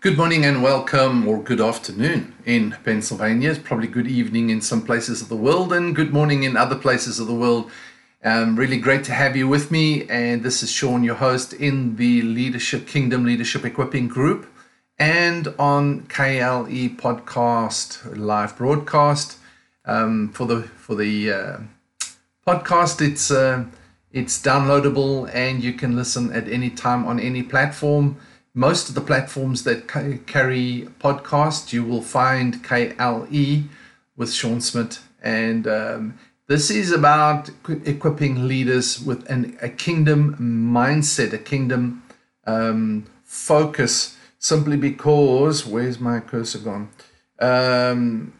Good morning and welcome, or good afternoon in Pennsylvania. It's probably good evening in some places of the world, and good morning in other places of the world. Um, really great to have you with me. And this is Sean, your host in the Leadership Kingdom Leadership Equipping Group and on KLE podcast live broadcast. Um, for the for the uh, podcast, it's uh, it's downloadable and you can listen at any time on any platform most of the platforms that carry podcasts, you will find KLE with Sean Smith. And um, this is about equipping leaders with an, a kingdom mindset, a kingdom um, focus, simply because, where's my cursor gone? Um,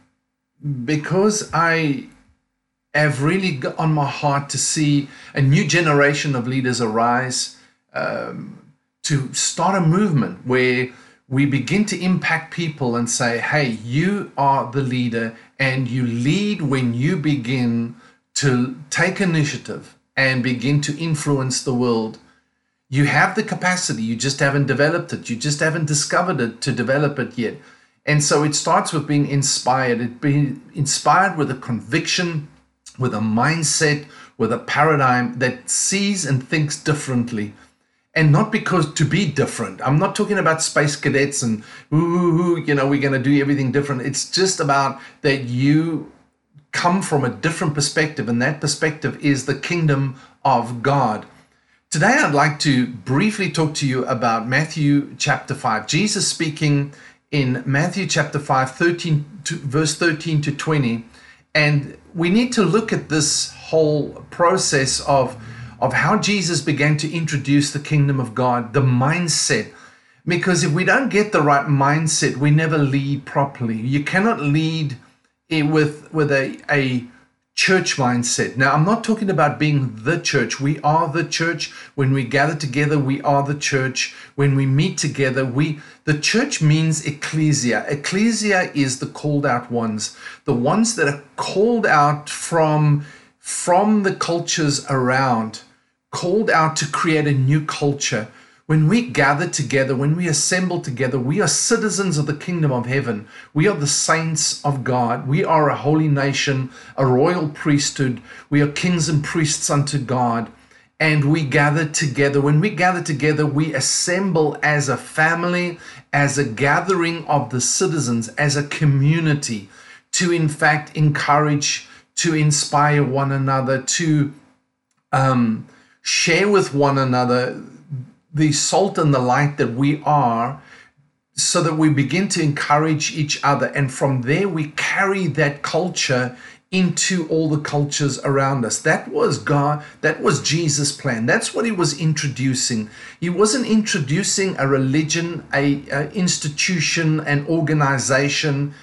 because I have really got on my heart to see a new generation of leaders arise. Um, to start a movement where we begin to impact people and say, hey, you are the leader and you lead when you begin to take initiative and begin to influence the world. You have the capacity, you just haven't developed it, you just haven't discovered it to develop it yet. And so it starts with being inspired, it being inspired with a conviction, with a mindset, with a paradigm that sees and thinks differently and not because to be different. I'm not talking about space cadets and ooh, you know, we're going to do everything different. It's just about that you come from a different perspective, and that perspective is the kingdom of God. Today, I'd like to briefly talk to you about Matthew chapter 5. Jesus speaking in Matthew chapter 5, 13 to, verse 13 to 20. And we need to look at this whole process of of how Jesus began to introduce the kingdom of God, the mindset. Because if we don't get the right mindset, we never lead properly. You cannot lead with, with a, a church mindset. Now, I'm not talking about being the church. We are the church. When we gather together, we are the church. When we meet together, we the church means ecclesia. Ecclesia is the called out ones, the ones that are called out from from the cultures around called out to create a new culture. When we gather together, when we assemble together, we are citizens of the kingdom of heaven. We are the saints of God. We are a holy nation, a royal priesthood. We are kings and priests unto God. And we gather together. When we gather together, we assemble as a family, as a gathering of the citizens, as a community to, in fact, encourage, to inspire one another, to um, share with one another the salt and the light that we are so that we begin to encourage each other. And from there we carry that culture into all the cultures around us. That was god that was jesus plan. That's what he was introducing. He wasn't introducing a religion a, a institution an organization.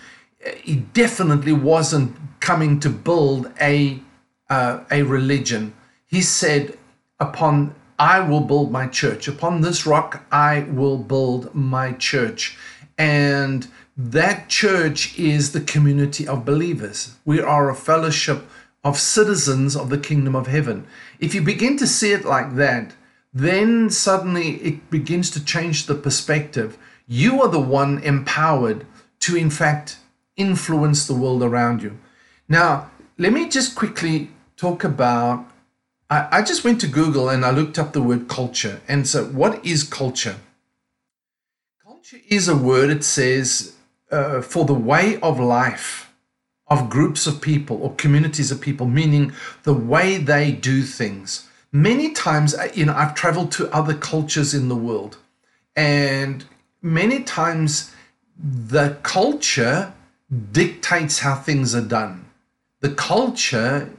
He definitely wasn't coming to build a uh, a religion. He said upon I will build my church. Upon this rock, I will build my church. And that church is the community of believers. We are a fellowship of citizens of the kingdom of heaven. If you begin to see it like that, then suddenly it begins to change the perspective. You are the one empowered to, in fact, influence the world around you. Now, let me just quickly talk about I, I just went to Google and I looked up the word culture. And so, what is culture? Culture is a word, it says, uh, for the way of life of groups of people or communities of people, meaning the way they do things. Many times, uh, you know, I've traveled to other cultures in the world, and many times the culture dictates how things are done. The culture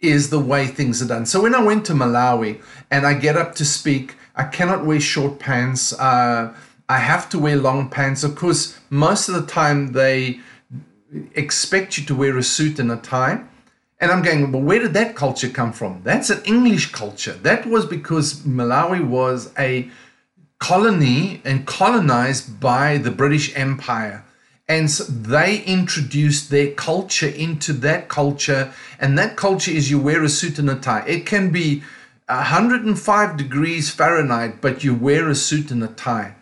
is the way things are done. So when I went to Malawi and I get up to speak, I cannot wear short pants. Uh, I have to wear long pants. Of course, most of the time they expect you to wear a suit and a tie. And I'm going, well, where did that culture come from? That's an English culture. That was because Malawi was a colony and colonized by the British Empire. And so they introduce their culture into that culture. And that culture is you wear a suit and a tie. It can be 105 degrees Fahrenheit, but you wear a suit and a tie.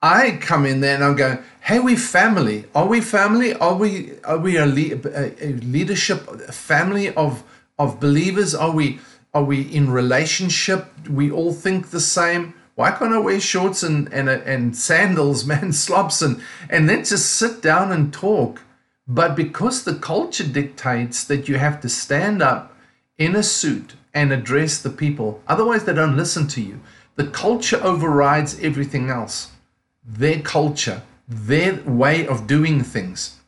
I come in there and I'm going, hey, we family. Are we family? Are we are we a, a, a leadership family of of believers? Are we are we in relationship? We all think the same. Why can't I wear shorts and and and sandals, man, slops, and and then just sit down and talk? But because the culture dictates that you have to stand up in a suit and address the people, otherwise they don't listen to you. The culture overrides everything else. Their culture, their way of doing things.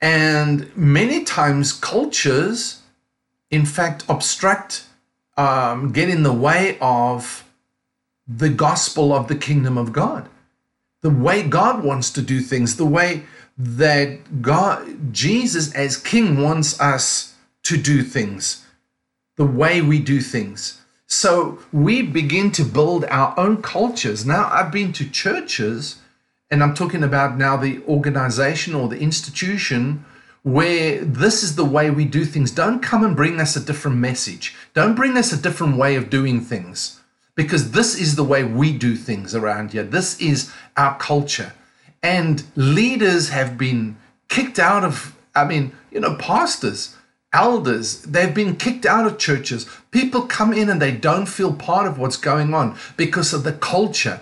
And many times cultures, in fact, obstruct, um, get in the way of the gospel of the kingdom of God. The way God wants to do things, the way that God, Jesus as King wants us to do things, the way we do things. So we begin to build our own cultures. Now, I've been to churches, and I'm talking about now the organization or the institution where this is the way we do things. Don't come and bring us a different message. Don't bring us a different way of doing things because this is the way we do things around here. This is our culture. And leaders have been kicked out of, I mean, you know, pastors, elders, they've been kicked out of churches. People come in and they don't feel part of what's going on because of the culture.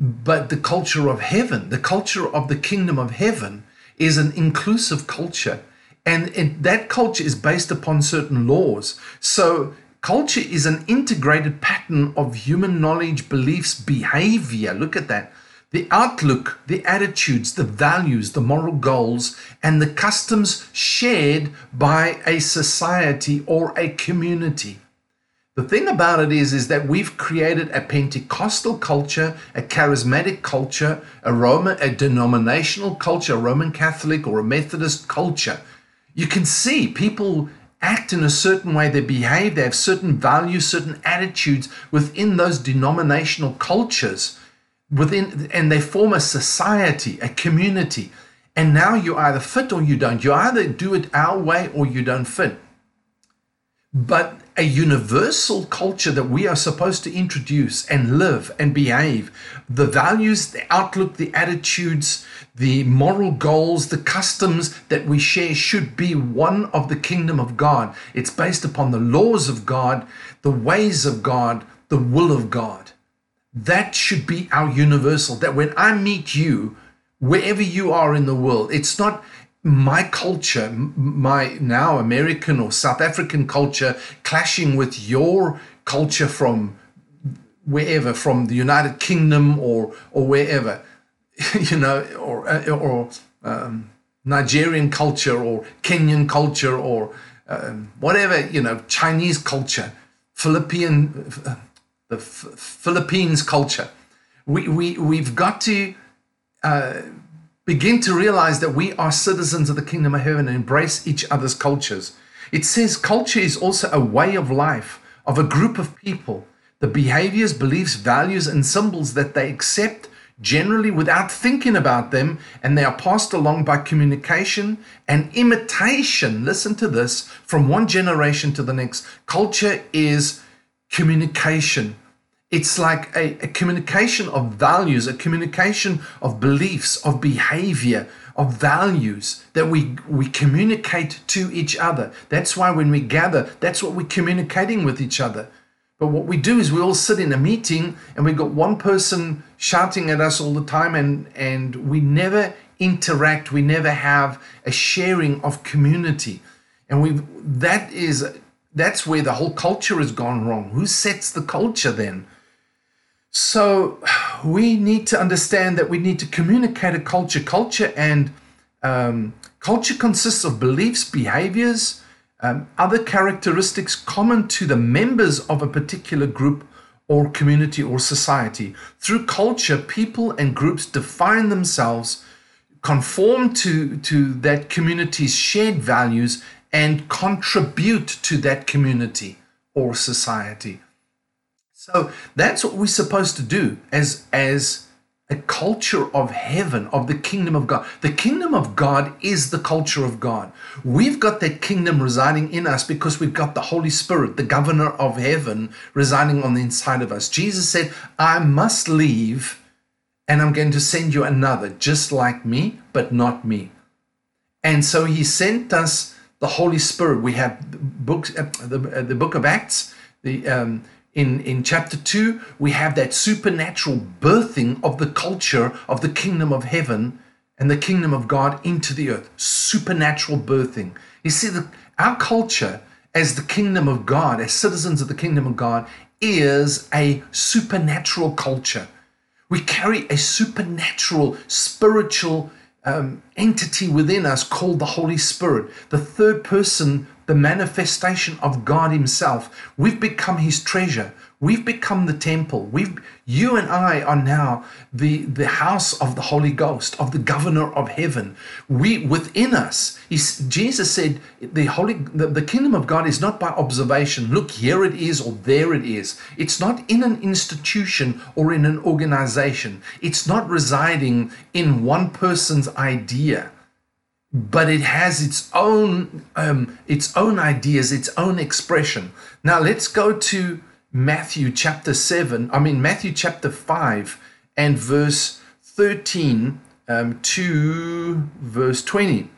But the culture of heaven, the culture of the kingdom of heaven, is an inclusive culture. And it, that culture is based upon certain laws. So, culture is an integrated pattern of human knowledge, beliefs, behavior. Look at that the outlook, the attitudes, the values, the moral goals, and the customs shared by a society or a community. The thing about it is, is that we've created a Pentecostal culture, a charismatic culture, a Roman, a denominational culture, a Roman Catholic or a Methodist culture. You can see people act in a certain way, they behave, they have certain values, certain attitudes within those denominational cultures within and they form a society, a community. And now you either fit or you don't. You either do it our way or you don't fit. But a universal culture that we are supposed to introduce and live and behave, the values, the outlook, the attitudes, the moral goals, the customs that we share should be one of the kingdom of God. It's based upon the laws of God, the ways of God, the will of God. That should be our universal. That when I meet you, wherever you are in the world, it's not my culture, my now American or South African culture clashing with your culture from wherever, from the United Kingdom or or wherever, you know, or uh, or um, Nigerian culture or Kenyan culture or um, whatever, you know, Chinese culture, Philippine the F- Philippines culture. We, we, we've got to uh, begin to realize that we are citizens of the kingdom of heaven and embrace each other's cultures. It says culture is also a way of life of a group of people, the behaviors, beliefs, values, and symbols that they accept generally without thinking about them, and they are passed along by communication and imitation. Listen to this from one generation to the next. Culture is communication. It's like a, a, communication of values, a communication of beliefs, of behavior, of values that we, we communicate to each other. That's why when we gather, that's what we're communicating with each other. But what we do is we all sit in a meeting and we've got one person shouting at us all the time and, and we never interact, we never have a sharing of community. And we that is that's where the whole culture has gone wrong. Who sets the culture then? So we need to understand that we need to communicate a culture. Culture and um, culture consists of beliefs, behaviors, um, other characteristics common to the members of a particular group or community or society. Through culture, people and groups define themselves, conform to, to that community's shared values, and contribute to that community or society. So that's what we're supposed to do as, as a culture of heaven, of the kingdom of God. The kingdom of God is the culture of God. We've got that kingdom residing in us because we've got the Holy Spirit, the governor of heaven, residing on the inside of us. Jesus said, I must leave and I'm going to send you another just like me, but not me. And so he sent us the Holy Spirit. We have books, uh, the, uh, the book of Acts, the um, in, in chapter 2, we have that supernatural birthing of the culture of the kingdom of heaven and the kingdom of God into the earth. Supernatural birthing. You see, the, our culture as the kingdom of God, as citizens of the kingdom of God, is a supernatural culture. We carry a supernatural, spiritual um, entity within us called the Holy Spirit, the third person the manifestation of God Himself. We've become His treasure. We've become the temple. We've you and I are now the, the house of the Holy Ghost, of the governor of heaven. We within us, Jesus said the holy the, the kingdom of God is not by observation. Look, here it is or there it is. It's not in an institution or in an organization. It's not residing in one person's idea but it has its own um, its own ideas, its own expression. Now let's go to Matthew chapter seven. I mean Matthew chapter five and verse thirteen um, to verse twenty,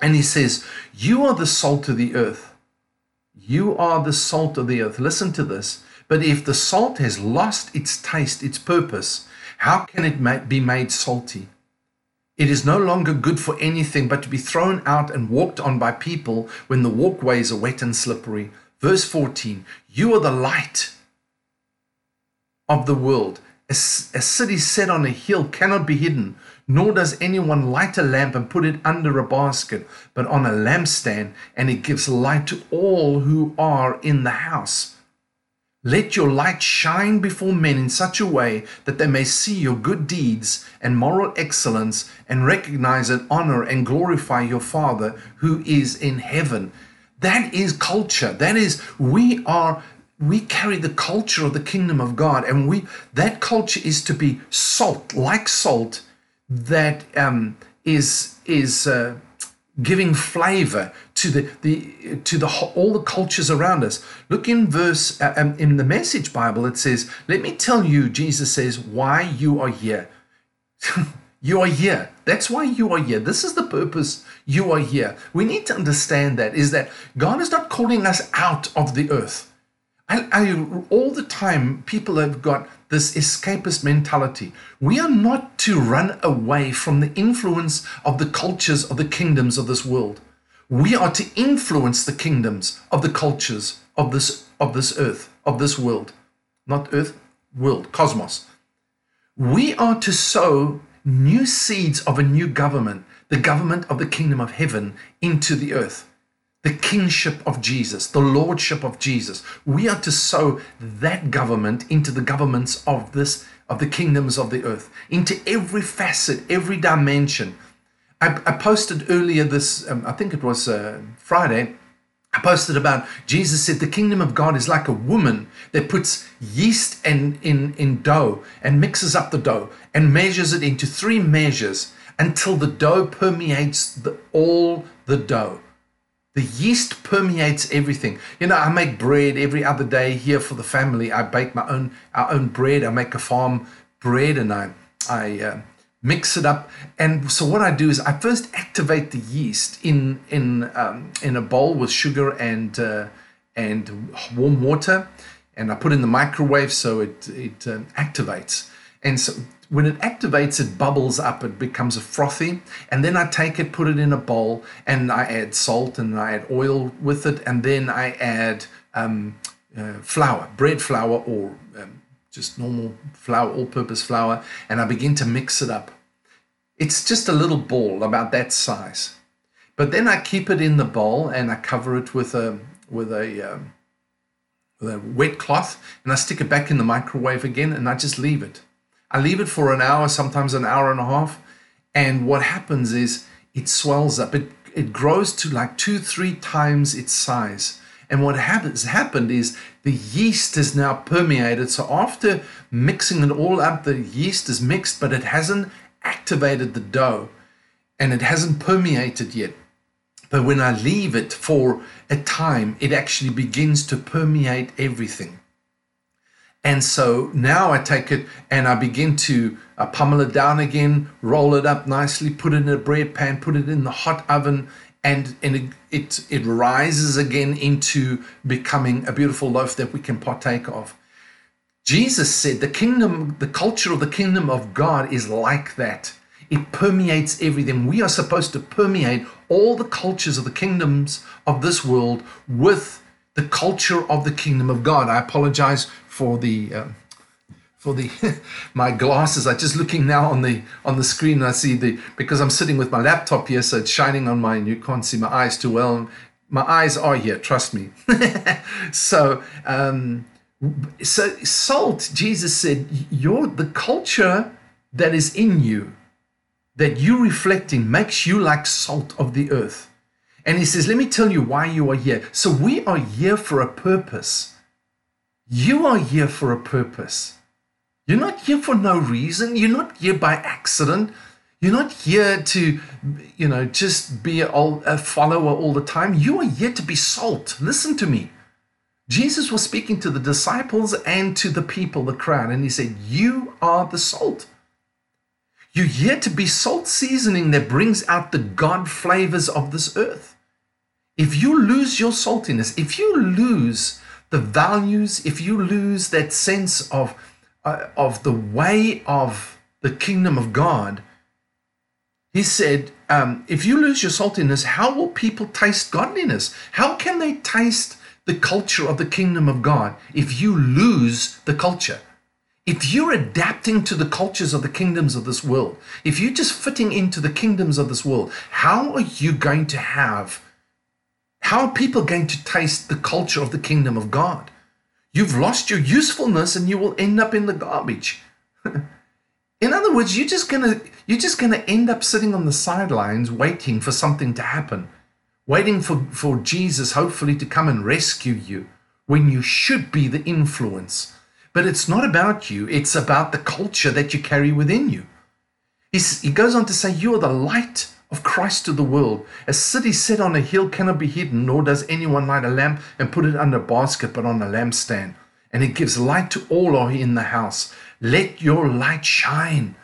and he says, "You are the salt of the earth. You are the salt of the earth." Listen to this. But if the salt has lost its taste, its purpose, how can it be made salty? It is no longer good for anything but to be thrown out and walked on by people when the walkways are wet and slippery. Verse 14 You are the light of the world. A, a city set on a hill cannot be hidden, nor does anyone light a lamp and put it under a basket, but on a lampstand, and it gives light to all who are in the house. Let your light shine before men in such a way that they may see your good deeds and moral excellence and recognize and honor and glorify your Father who is in heaven. That is culture. That is, we are we carry the culture of the kingdom of God, and we that culture is to be salt, like salt, that um, is is uh, giving flavor to the, the to the all the cultures around us. Look in verse uh, um, in the Message Bible. It says, "Let me tell you," Jesus says, "why you are here. you are here. That's why you are here. This is the purpose you are here. We need to understand that is that God is not calling us out of the earth." I, I, all the time, people have got this escapist mentality. We are not to run away from the influence of the cultures of the kingdoms of this world. We are to influence the kingdoms of the cultures of this of this earth, of this world. Not earth, world, cosmos. We are to sow new seeds of a new government, the government of the kingdom of heaven, into the earth the kingship of Jesus, the lordship of Jesus. We are to sow that government into the governments of this of the kingdoms of the earth, into every facet, every dimension. I, I posted earlier this, um, I think it was uh, Friday. I posted about Jesus said the kingdom of God is like a woman that puts yeast and in, in dough and mixes up the dough and measures it into three measures until the dough permeates the, all the dough. The yeast permeates everything. You know, I make bread every other day here for the family. I bake my own our own bread. I make a farm bread and I I uh, mix it up. And so what I do is I first activate the yeast in in um, in a bowl with sugar and uh, and warm water, and I put in the microwave so it it um, activates. And so when it activates, it bubbles up, it becomes a frothy. And then I take it, put it in a bowl, and I add salt and I add oil with it. And then I add um, uh, flour, bread flour, or um, just normal flour, all purpose flour. And I begin to mix it up. It's just a little ball about that size. But then I keep it in the bowl and I cover it with a, with a, um, with a wet cloth and I stick it back in the microwave again and I just leave it. I leave it for an hour, sometimes an hour and a half. And what happens is it swells up. It, it grows to like two, three times its size. And what happens happened is the yeast is now permeated. So after mixing it all up, the yeast is mixed, but it hasn't activated the dough and it hasn't permeated yet. But when I leave it for a time, it actually begins to permeate everything. And so now I take it and I begin to uh, pummel it down again, roll it up nicely, put it in a bread pan, put it in the hot oven, and, and it, it, it rises again into becoming a beautiful loaf that we can partake of. Jesus said the kingdom, the culture of the kingdom of God is like that. It permeates everything. We are supposed to permeate all the cultures of the kingdoms of this world with the culture of the kingdom of God. I apologize for the um, for the my glasses. I'm just looking now on the on the screen and I see the because I'm sitting with my laptop here, so it's shining on mine. You can't see my eyes too well. My eyes are here, trust me. so um, so salt, Jesus said, you're the culture that is in you, that you reflecting makes you like salt of the earth. And he says, Let me tell you why you are here. So we are here for a purpose. You are here for a purpose. You're not here for no reason. You're not here by accident. You're not here to, you know, just be a, follower all the time. You are here to be salt. Listen to me. Jesus was speaking to the disciples and to the people, the crowd, and he said, You are the salt. You're here to be salt seasoning that brings out the God flavors of this earth. If you lose your saltiness, if you lose the values, if you lose that sense of, uh, of the way of the kingdom of God, he said, um, if you lose your saltiness, how will people taste godliness? How can they taste the culture of the kingdom of God if you lose the culture? If you're adapting to the cultures of the kingdoms of this world, if you're just fitting into the kingdoms of this world, how are you going to have how are people going to taste the culture of the kingdom of God? You've lost your usefulness and you will end up in the garbage. in other words, you're just gonna you're just gonna end up sitting on the sidelines waiting for something to happen, waiting for, for Jesus hopefully to come and rescue you when you should be the influence. But it's not about you, it's about the culture that you carry within you. He's, he goes on to say, You are the light of Christ to the world. A city set on a hill cannot be hidden, nor does anyone light a lamp and put it under a basket, but on a lampstand. And it gives light to all who are in the house. Let your light shine.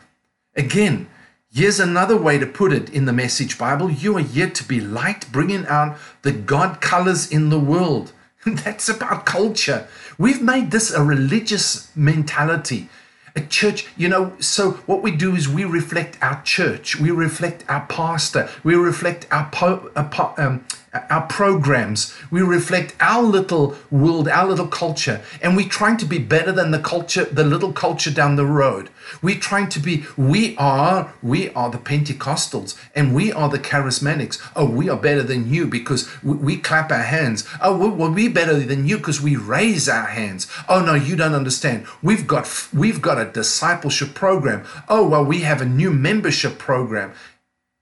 Again, here's another way to put it in the Message Bible You are yet to be light, bringing out the God colors in the world. That's about culture. We've made this a religious mentality a church, you know, so what we do is we reflect our church, we reflect our pastor, we reflect our, po- uh, um, our programs, we reflect our little world, our little culture, and we're trying to be better than the culture, the little culture down the road. We're trying to be, we are, we are the Pentecostals and we are the charismatics. Oh, we are better than you because we, we clap our hands. Oh, well, we're better than you because we raise our hands. Oh, no, you don't understand. We've got, we've got a discipleship program. Oh, well, we have a new membership program.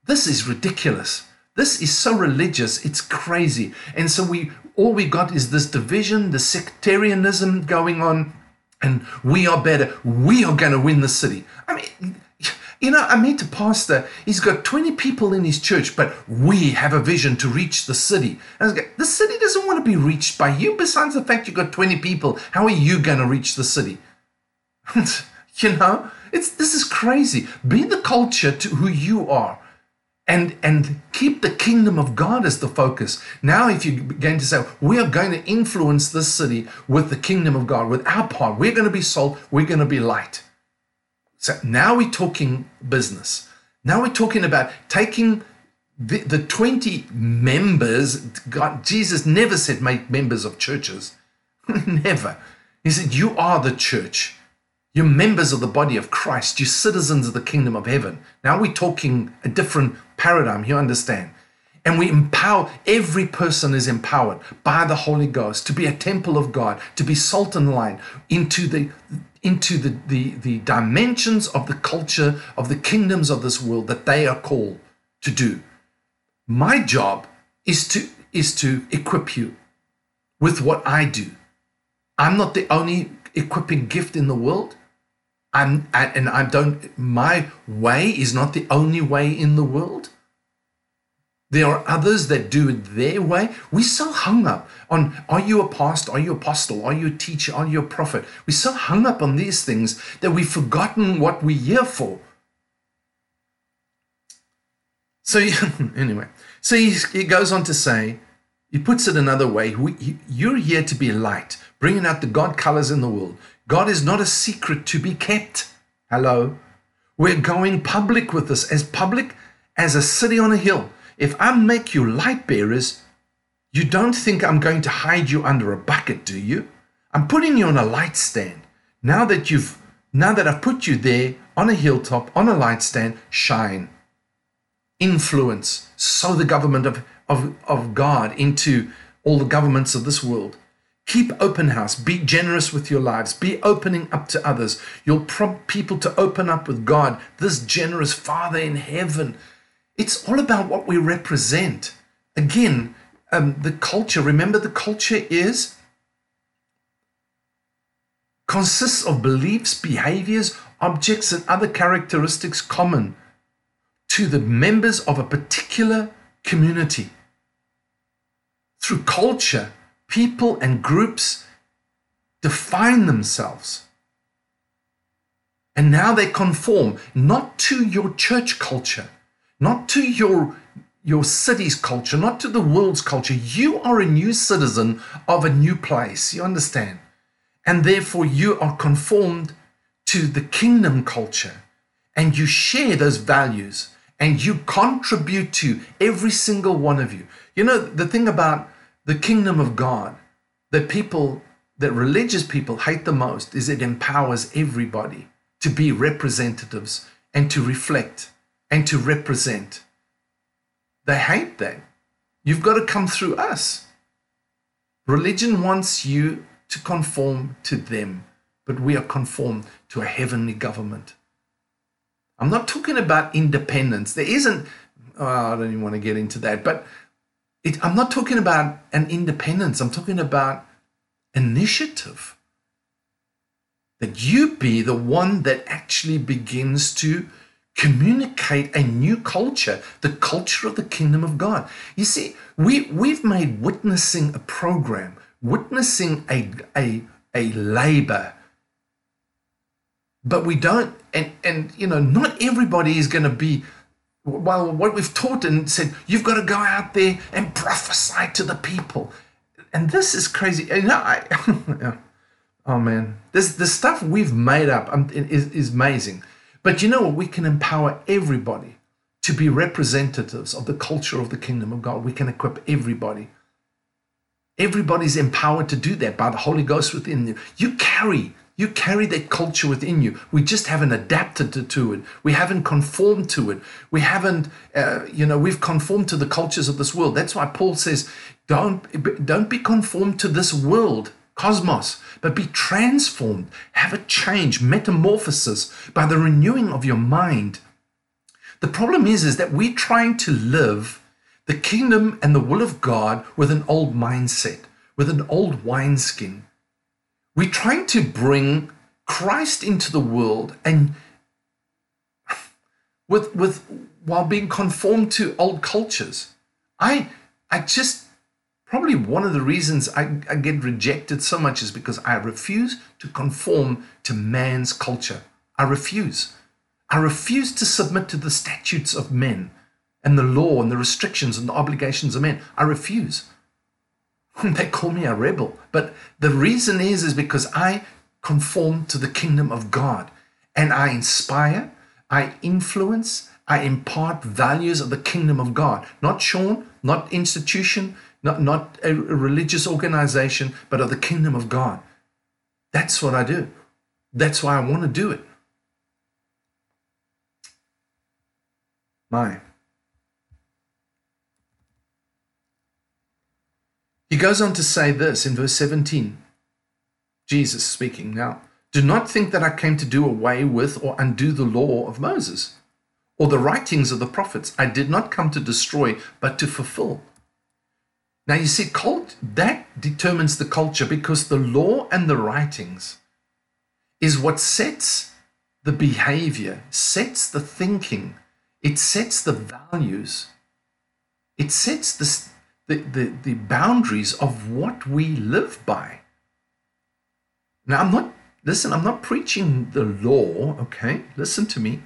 This is ridiculous. This is so religious, it's crazy. And so we all we got is this division, the sectarianism going on, and we are better. We are going to win the city. I mean, you know, I meet a pastor, he's got 20 people in his church, but we have a vision to reach the city. And like, the city doesn't want to be reached by you. Besides the fact you've got 20 people, how are you going to reach the city? you know, it's this is crazy. Be the culture to who you are and and keep the kingdom of God as the focus. Now, if you begin to say, we are going to influence this city with the kingdom of God, with our part, we're going to be salt, we're going to be light. So now we're talking business. Now we're talking about taking the, the 20 members. God, Jesus never said make members of churches. never. He said, You are the church. You're members of the body of Christ. You're citizens of the kingdom of heaven. Now we're talking a different paradigm, you understand? And we empower, every person is empowered by the Holy Ghost to be a temple of God, to be salt and light into the into the, the, the dimensions of the culture of the kingdoms of this world that they are called to do. My job is to is to equip you with what I do. I'm not the only equipping gift in the world. I'm, and I don't, my way is not the only way in the world. There are others that do it their way. We're so hung up on are you a pastor? Are you apostle? Are you a teacher? Are you a prophet? We're so hung up on these things that we've forgotten what we're here for. So, anyway, so he, he goes on to say, he puts it another way we, you're here to be light, bringing out the God colors in the world. God is not a secret to be kept. Hello. We're going public with this, as public as a city on a hill. If I make you light bearers, you don't think I'm going to hide you under a bucket, do you? I'm putting you on a light stand. Now that you've now that I've put you there on a hilltop, on a light stand, shine. Influence. Sow the government of, of, of God into all the governments of this world. Keep open house. Be generous with your lives. Be opening up to others. You'll prompt people to open up with God, this generous Father in heaven it's all about what we represent. Again, um, the culture, remember the culture is consists of beliefs, behaviors, objects, and other characteristics common to the members of a particular community. Through culture, people and groups define themselves. And now they conform not to your church culture, not to your your city's culture, not to the world's culture. You are a new citizen of a new place. You understand? And therefore, you are conformed to the kingdom culture and you share those values and you contribute to every single one of you. You know, the thing about the kingdom of God that people, that religious people hate the most is it empowers everybody to be representatives and to reflect and to represent. They hate that. You've got to come through us. Religion wants you to conform to them, but we are conformed to a heavenly government. I'm not talking about independence. There isn't, oh, I don't even want to get into that, but it, I'm not talking about an independence. I'm talking about initiative. That you be the one that actually begins to communicate a new culture, the culture of the kingdom of God. You see, we, we've made witnessing a program, witnessing a, a, a labor. But we don't, and, and you know, not everybody is going to be, well, what we've taught and said, you've got to go out there and prophesy to the people. And this is crazy. You know, I, oh man, this the stuff we've made up um, is, is amazing. But you know what? We can empower everybody to be representatives of the culture of the kingdom of God. We can equip everybody. Everybody's empowered to do that by the Holy Ghost within you. You carry, you carry that culture within you. We just haven't adapted to, to it. We haven't conformed to it. We haven't, uh, you know, we've conformed to the cultures of this world. That's why Paul says, don't, don't be conformed to this world, cosmos, but be transformed, have a change, metamorphosis by the renewing of your mind. The problem is, is that we're trying to live the kingdom and the will of God with an old mindset, with an old wineskin. We're trying to bring Christ into the world and with with while being conformed to old cultures. I I just Probably one of the reasons I, I get rejected so much is because I refuse to conform to man's culture. I refuse. I refuse to submit to the statutes of men and the law and the restrictions and the obligations of men. I refuse. they call me a rebel. But the reason is, is because I conform to the kingdom of God and I inspire, I influence, I impart values of the kingdom of God. Not Sean, not institution, not, not a religious organization, but of the kingdom of God. That's what I do. That's why I want to do it. My. He goes on to say this in verse 17. Jesus speaking now. Do not think that I came to do away with or undo the law of Moses or the writings of the prophets. I did not come to destroy, but to fulfill. Now, you see, cult, that determines the culture because the law and the writings is what sets the behavior, sets the thinking, it sets the values It sets this, the, the, the boundaries of what we live by. Now, I'm not, listen, I'm not preaching the law, okay? Listen to me.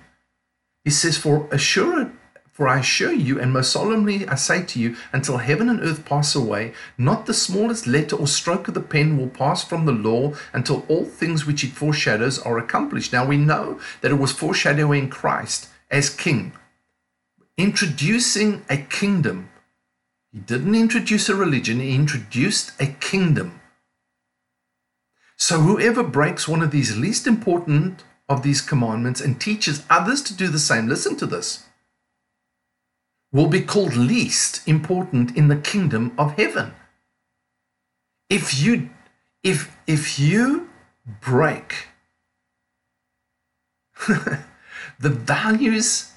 He says, For assure for I assure you, and most solemnly I say to you, until heaven and earth pass away, not the smallest letter or stroke of the pen will pass from the law until all things which it foreshadows are accomplished. Now we know that it was foreshadowing Christ as king, introducing a kingdom. He didn't introduce a religion, he introduced a kingdom. So whoever breaks one of these least important of these commandments and teaches others to do the same, listen to this will be called least important in the kingdom of heaven. If you if if you break the values,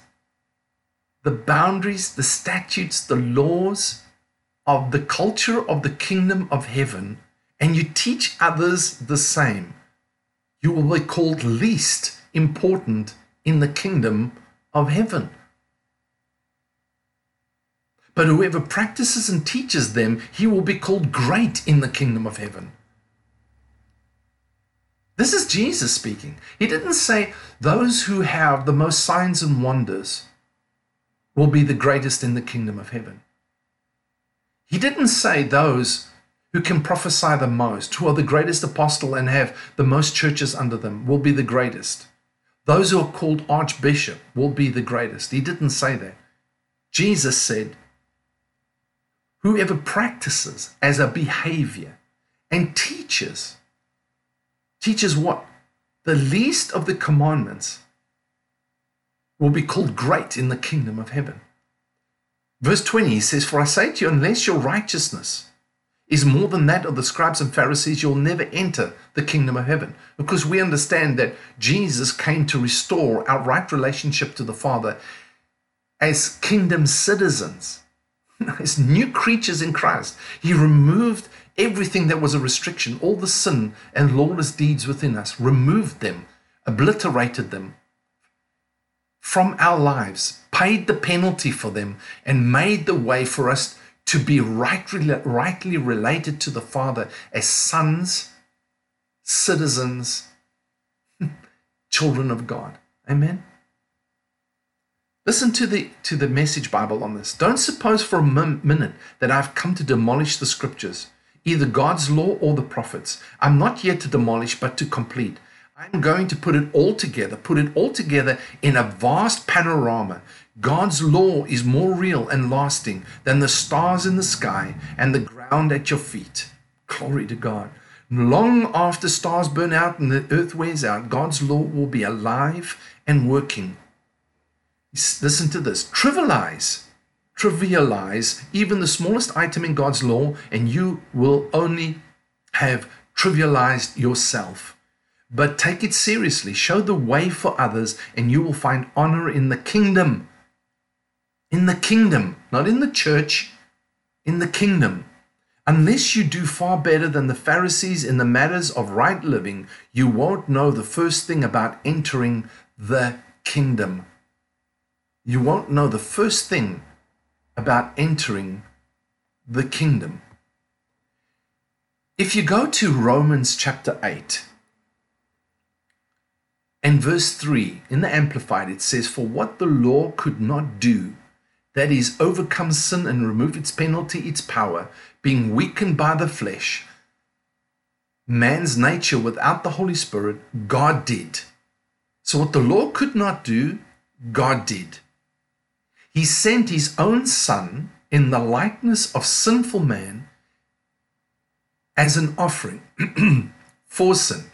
the boundaries, the statutes, the laws of the culture of the kingdom of heaven, and you teach others the same, you will be called least important in the kingdom of heaven. But whoever practices and teaches them, he will be called great in the kingdom of heaven. This is Jesus speaking. He didn't say those who have the most signs and wonders will be the greatest in the kingdom of heaven. He didn't say those who can prophesy the most, who are the greatest apostle and have the most churches under them, will be the greatest. Those who are called archbishop will be the greatest. He didn't say that. Jesus said, whoever practices as a behavior and teaches, teaches what? The least of the commandments will be called great in the kingdom of heaven. Verse 20 he says, For I say to you, unless your righteousness is more than that of the scribes and Pharisees, you'll never enter the kingdom of heaven. Because we understand that Jesus came to restore our right relationship to the Father as kingdom citizens as new creatures in Christ. He removed everything that was a restriction, all the sin and lawless deeds within us, removed them, obliterated them from our lives, paid the penalty for them, and made the way for us to be rightly, rightly related to the Father as sons, citizens, children of God. Amen. Listen to the to the message Bible on this. Don't suppose for a minute that I've come to demolish the scriptures, either God's law or the prophets. I'm not here to demolish, but to complete. I'm going to put it all together, put it all together in a vast panorama. God's law is more real and lasting than the stars in the sky and the ground at your feet. Glory to God. Long after stars burn out and the earth wears out, God's law will be alive and working listen to this trivialize trivialize even the smallest item in God's law, and you will only have trivialized yourself. But take it seriously, show the way for others, and you will find honor in the kingdom. In the kingdom, not in the church, in the kingdom. Unless you do far better than the Pharisees in the matters of right living, you won't know the first thing about entering the kingdom you won't know the first thing about entering the kingdom. If you go to Romans chapter 8 and verse 3 in the Amplified, it says, For what the law could not do, that is, overcome sin and remove its penalty, its power, being weakened by the flesh, man's nature without the Holy Spirit, God did. So, what the law could not do, God did. He sent his own son in the likeness of sinful man as an offering for sin.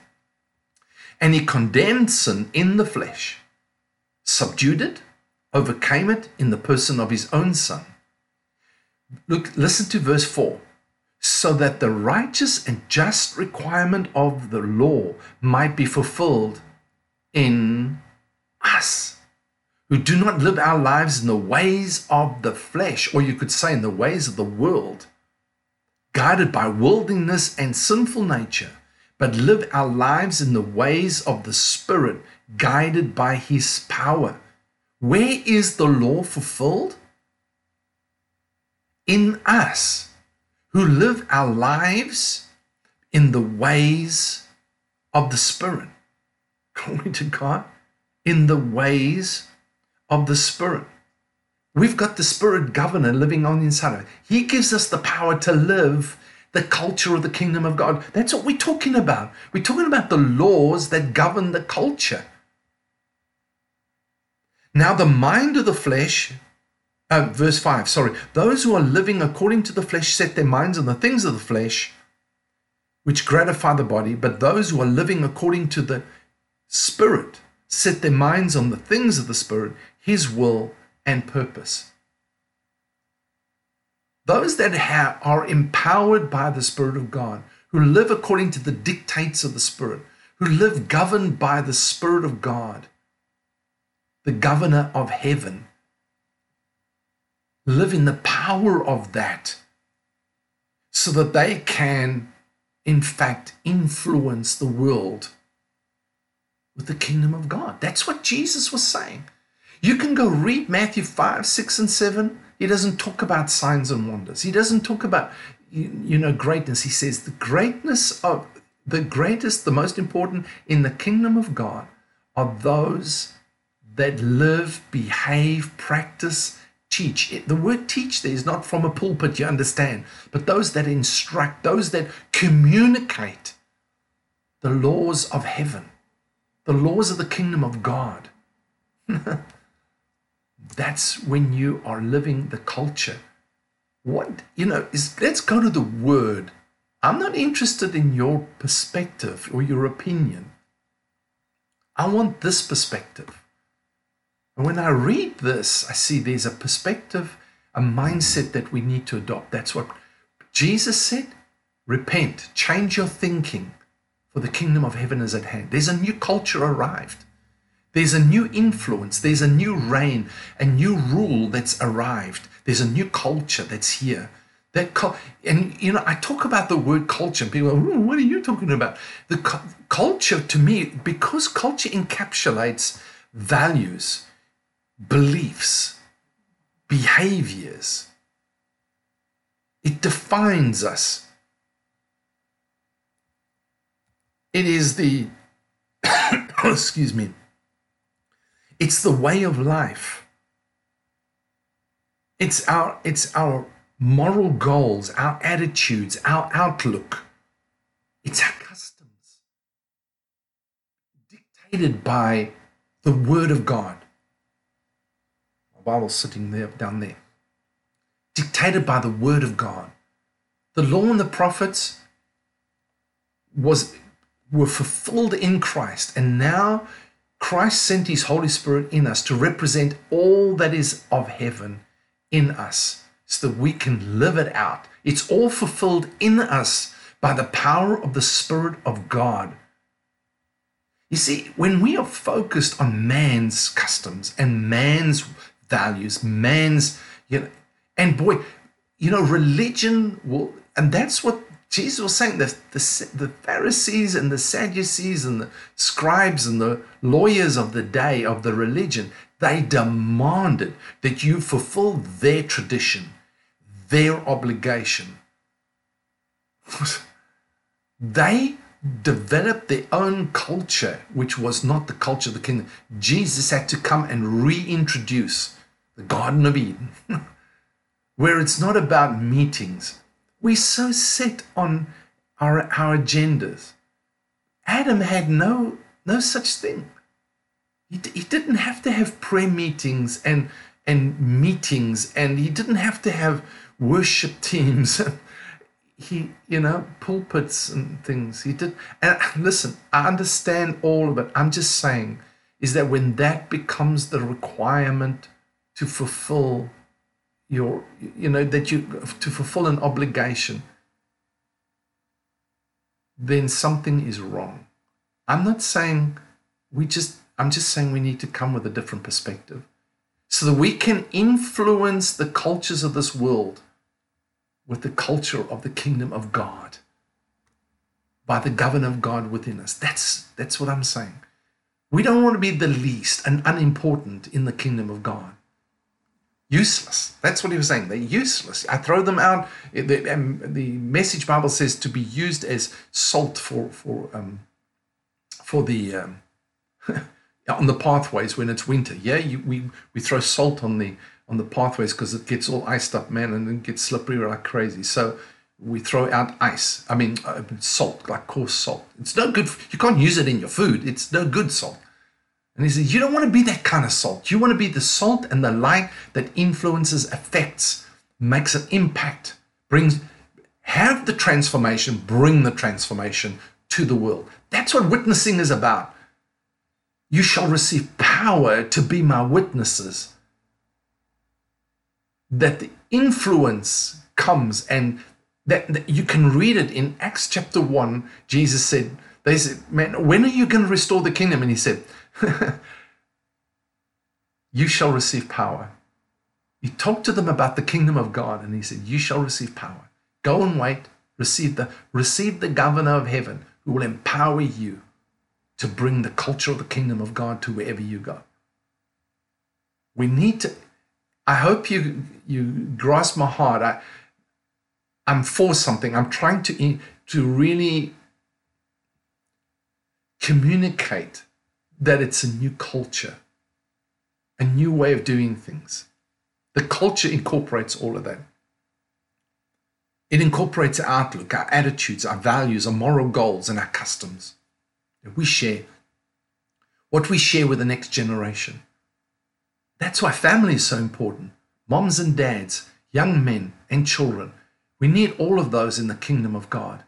And he condemned sin in the flesh, subdued it, overcame it in the person of his own son. Look, listen to verse 4 so that the righteous and just requirement of the law might be fulfilled in us who do not live our lives in the ways of the flesh, or you could say in the ways of the world, guided by worldliness and sinful nature, but live our lives in the ways of the Spirit, guided by His power. Where is the law fulfilled? in us who live our lives in the ways of the Spirit. Glory to God. In the ways of the Spirit. We've got the Spirit governor living on inside of us. He gives us the power to live the culture of the kingdom of God. That's what we're talking about. We're talking about the laws that govern the culture. Now, the mind of the flesh, uh, verse 5, sorry, those who are living according to the flesh set their minds on the things of the flesh, which gratify the body, but those who are living according to the Spirit set their minds on the things of the Spirit, His will and purpose. Those that have, are empowered by the Spirit of God, who live according to the dictates of the Spirit, who live governed by the Spirit of God, the governor of heaven, live in the power of that so that they can, in fact, influence the world with the kingdom of God. That's what Jesus was saying. You can go read Matthew 5, 6, and 7. He doesn't talk about signs and wonders. He doesn't talk about, you know, greatness. He says the greatness of the greatest, the most important in the kingdom of God are those that live, behave, practice, teach. The word teach there is not from a pulpit, you understand, but those that instruct, those that communicate the laws of heaven, the laws of the kingdom of God. That's when you are living the culture. What, you know, is let's go to the word. I'm not interested in your perspective or your opinion. I want this perspective. And when I read this, I see there's a perspective, a mindset that we need to adopt. That's what Jesus said repent, change your thinking, for the kingdom of heaven is at hand. There's a new culture arrived. There's a new influence, there's a new reign, a new rule that's arrived. There's a new culture that's here. That and you know, I talk about the word culture, and people, go, what are you talking about? The cu- culture to me, because culture encapsulates values, beliefs, behaviors. It defines us. It is the, excuse me, it's the way of life. It's our, it's our moral goals, our attitudes, our outlook. It's our customs dictated by the Word of God. My Bible's sitting there down there. Dictated by the word of God. The law and the prophets was were fulfilled in Christ, and now Christ sent his Holy Spirit in us to represent all that is of heaven in us so that we can live it out. It's all fulfilled in us by the power of the Spirit of God. You see, when we are focused on man's customs and man's values, man's, you know, and boy, you know, religion will, and that's what Jesus was saying. The, the, the Pharisees and the Sadducees and the scribes and the lawyers of the day of the religion, they demanded that you fulfill their tradition, their obligation. they developed their own culture, which was not the culture of the kingdom. Jesus had to come and reintroduce the Garden of Eden, where it's not about meetings. We're so set on our, our agendas. Adam had no, no such thing. He, he didn't have to have prayer meetings and, and meetings, and he didn't have to have worship teams. he, you know, pulpits and things. He did. And ah, listen, I understand all of it. I'm just saying is that when that becomes the requirement to fulfill your, you know, that you, to fulfill an obligation, then something is wrong. I'm not saying we just, I'm just saying we need to come with a different perspective so that we can influence the cultures of this world with the culture of the kingdom of God by the governor of God within us. That's, that's what I'm saying. We don't want to be the least and unimportant in the kingdom of God. Useless. That's what he was saying. They're useless. I throw them out. The, um, the Message Bible says to be used as salt for for um, for the um, on the pathways when it's winter. Yeah, you, we we throw salt on the on the pathways because it gets all iced up, man, and it gets slippery like crazy. So we throw out ice. I mean, uh, salt, like coarse salt. It's no good. You can't use it in your food. It's no good salt. And he says, You don't want to be that kind of salt. You want to be the salt and the light that influences, affects, makes an impact, brings, have the transformation, bring the transformation to the world. That's what witnessing is about. You shall receive power to be my witnesses. That the influence comes and that, that you can read it in Acts chapter 1. Jesus said, They said, Man, when are you going to restore the kingdom? And he said, you shall receive power. He talked to them about the kingdom of God, and he said, You shall receive power. Go and wait, receive the receive the governor of heaven who will empower you to bring the culture of the kingdom of God to wherever you go. We need to I hope you you grasp my heart. I I'm for something. I'm trying to to really communicate that it's a new culture, a new way of doing things. The culture incorporates all of that. It incorporates our outlook, our attitudes, our values, our moral goals, and our customs that we share, what we share with the next generation. That's why family is so important. Moms and dads, young men and children. We need all of those in the kingdom of God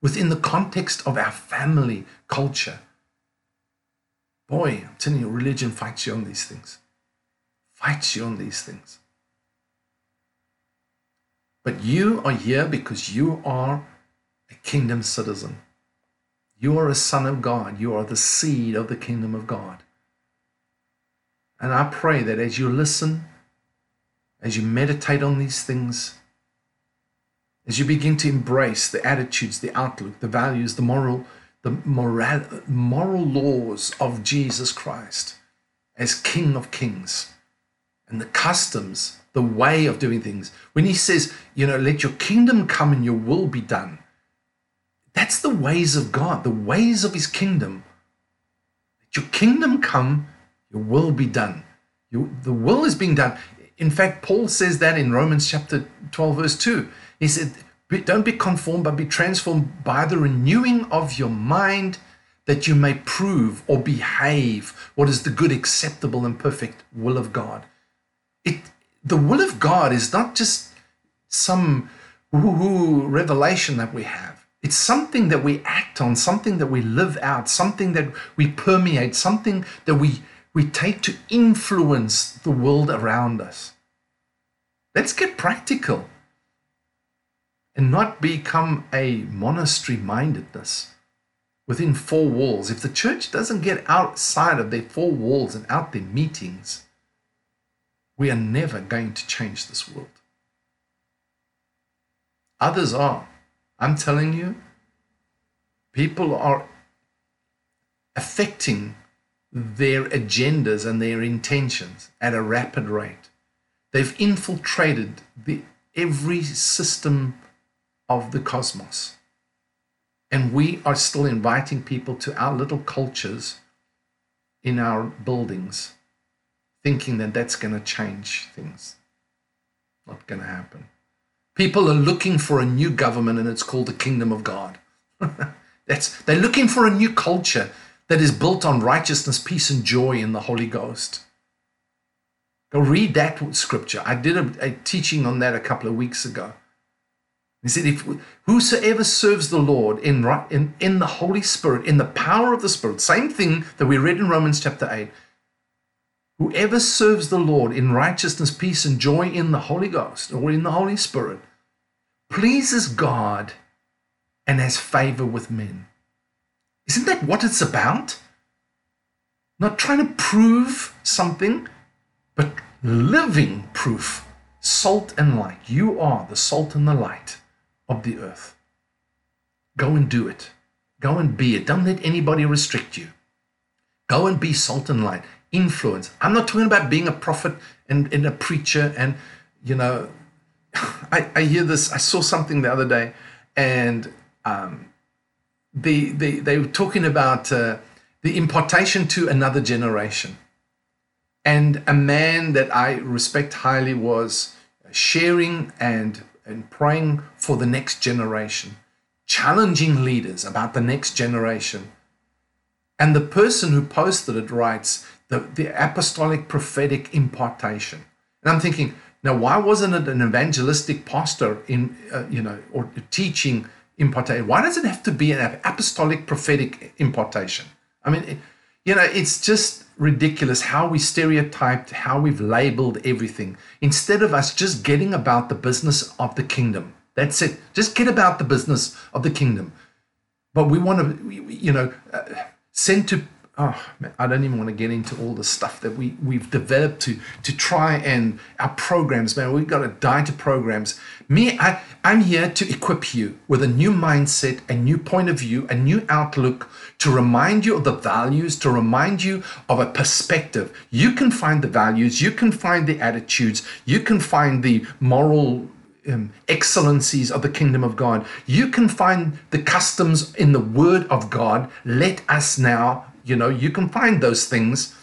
within the context of our family culture. Boy, I'm telling you, religion fights you on these things. Fights you on these things. But you are here because you are a kingdom citizen. You are a son of God. You are the seed of the kingdom of God. And I pray that as you listen, as you meditate on these things, as you begin to embrace the attitudes, the outlook, the values, the moral the moral, moral laws of Jesus Christ as King of Kings and the customs, the way of doing things. When he says, you know, let your kingdom come and your will be done, that's the ways of God, the ways of his kingdom. Let your kingdom come, your will be done. The will is being done. In fact, Paul says that in Romans chapter 12, verse 2. He said, don't be conformed, but be transformed by the renewing of your mind that you may prove or behave what is the good, acceptable, and perfect will of God. It, the will of God is not just some woo revelation that we have. It's something that we act on, something that we live out, something that we permeate, something that we, we take to influence the world around us. Let's get practical and not become a monastery mindedness within four walls. If the church doesn't get outside of their four walls and out their meetings, we are never going to change this world. Others are. I'm telling you, people are affecting their agendas and their intentions at a rapid rate. They've infiltrated the, every system of the cosmos. And we are still inviting people to our little cultures in our buildings, thinking that that's going to change things. Not going to happen. People are looking for a new government, and it's called the kingdom of God. that's, they're looking for a new culture that is built on righteousness, peace, and joy in the Holy Ghost. Go read that scripture. I did a, a teaching on that a couple of weeks ago. He said, if whosoever serves the Lord in, right, in, in the Holy Spirit, in the power of the Spirit, same thing that we read in Romans chapter 8, whoever serves the Lord in righteousness, peace, and joy in the Holy Ghost or in the Holy Spirit pleases God and has favor with men. Isn't that what it's about? Not trying to prove something, but living proof. Salt and light. You are the salt and the light of the earth. Go and do it. Go and be it. Don't let anybody restrict you. Go and be salt and light. influence. I'm not talking about being a prophet and, and a preacher. And, you know, I, I hear this. I saw something the other day, and um, they, they, they were talking about uh, the impartation to another generation. And a man that I respect highly was sharing and, and praying for the next generation, challenging leaders about the next generation. And the person who posted it writes the, the apostolic prophetic impartation. And I'm thinking, now why wasn't it an evangelistic pastor in, uh, you know, or teaching impartation? Why does it have to be an apostolic prophetic impartation? I mean, you know, it's just ridiculous how we stereotyped, how we've labeled everything, instead of us just getting about the business of the kingdom. That's it. Just get about the business of the kingdom. But we want to, you know, uh, send to oh man, I don't even want to get into all the stuff that we we've developed to to try and our programs, man. We've got to die to programs. Me, I I'm here to equip you with a new mindset, a new point of view, a new outlook, to remind you of the values, to remind you of a perspective. You can find the values, you can find the attitudes, you can find the moral um, excellencies of the kingdom of God. You can find the customs in the word of God. Let us now you know, you can find those things,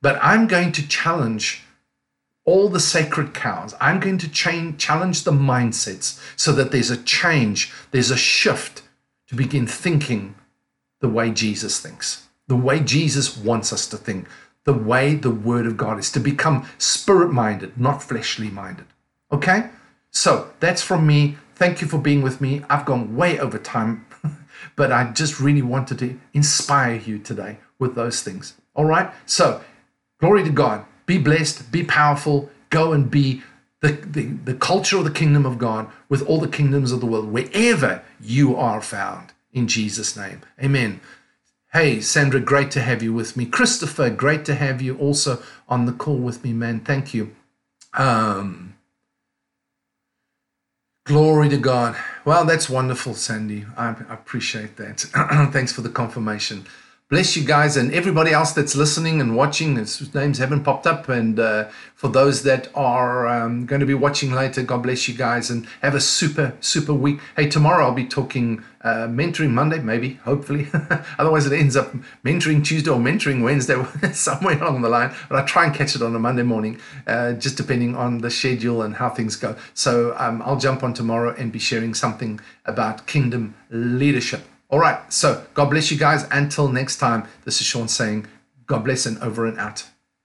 but I'm going to challenge all the sacred cows. I'm going to change, challenge the mindsets so that there's a change, there's a shift to begin thinking the way Jesus thinks, the way Jesus wants us to think, the way the Word of God is to become spirit minded, not fleshly minded. Okay? So that's from me. Thank you for being with me. I've gone way over time, but I just really wanted to inspire you today with those things. All right? So, glory to God. Be blessed, be powerful, go and be the, the, the culture of the kingdom of God with all the kingdoms of the world, wherever you are found. In Jesus' name. Amen. Hey, Sandra, great to have you with me. Christopher, great to have you also on the call with me, man. Thank you. Um, glory to God. Well, that's wonderful, Sandy. I, appreciate that. Thanks for the confirmation bless you guys and everybody else that's listening and watching names haven't popped up and uh, for those that are um, going to be watching later god bless you guys and have a super super week. Hey tomorrow i'll be talking uh, mentoring monday maybe hopefully. Otherwise it ends up mentoring tuesday or mentoring wednesday somewhere along the line but i try and catch it on a monday morning uh, just depending on the schedule and how things go. So um, i'll jump on tomorrow and be sharing something about kingdom leadership all right. So God bless you guys. Until next time, this is Sean saying, God bless and over and out.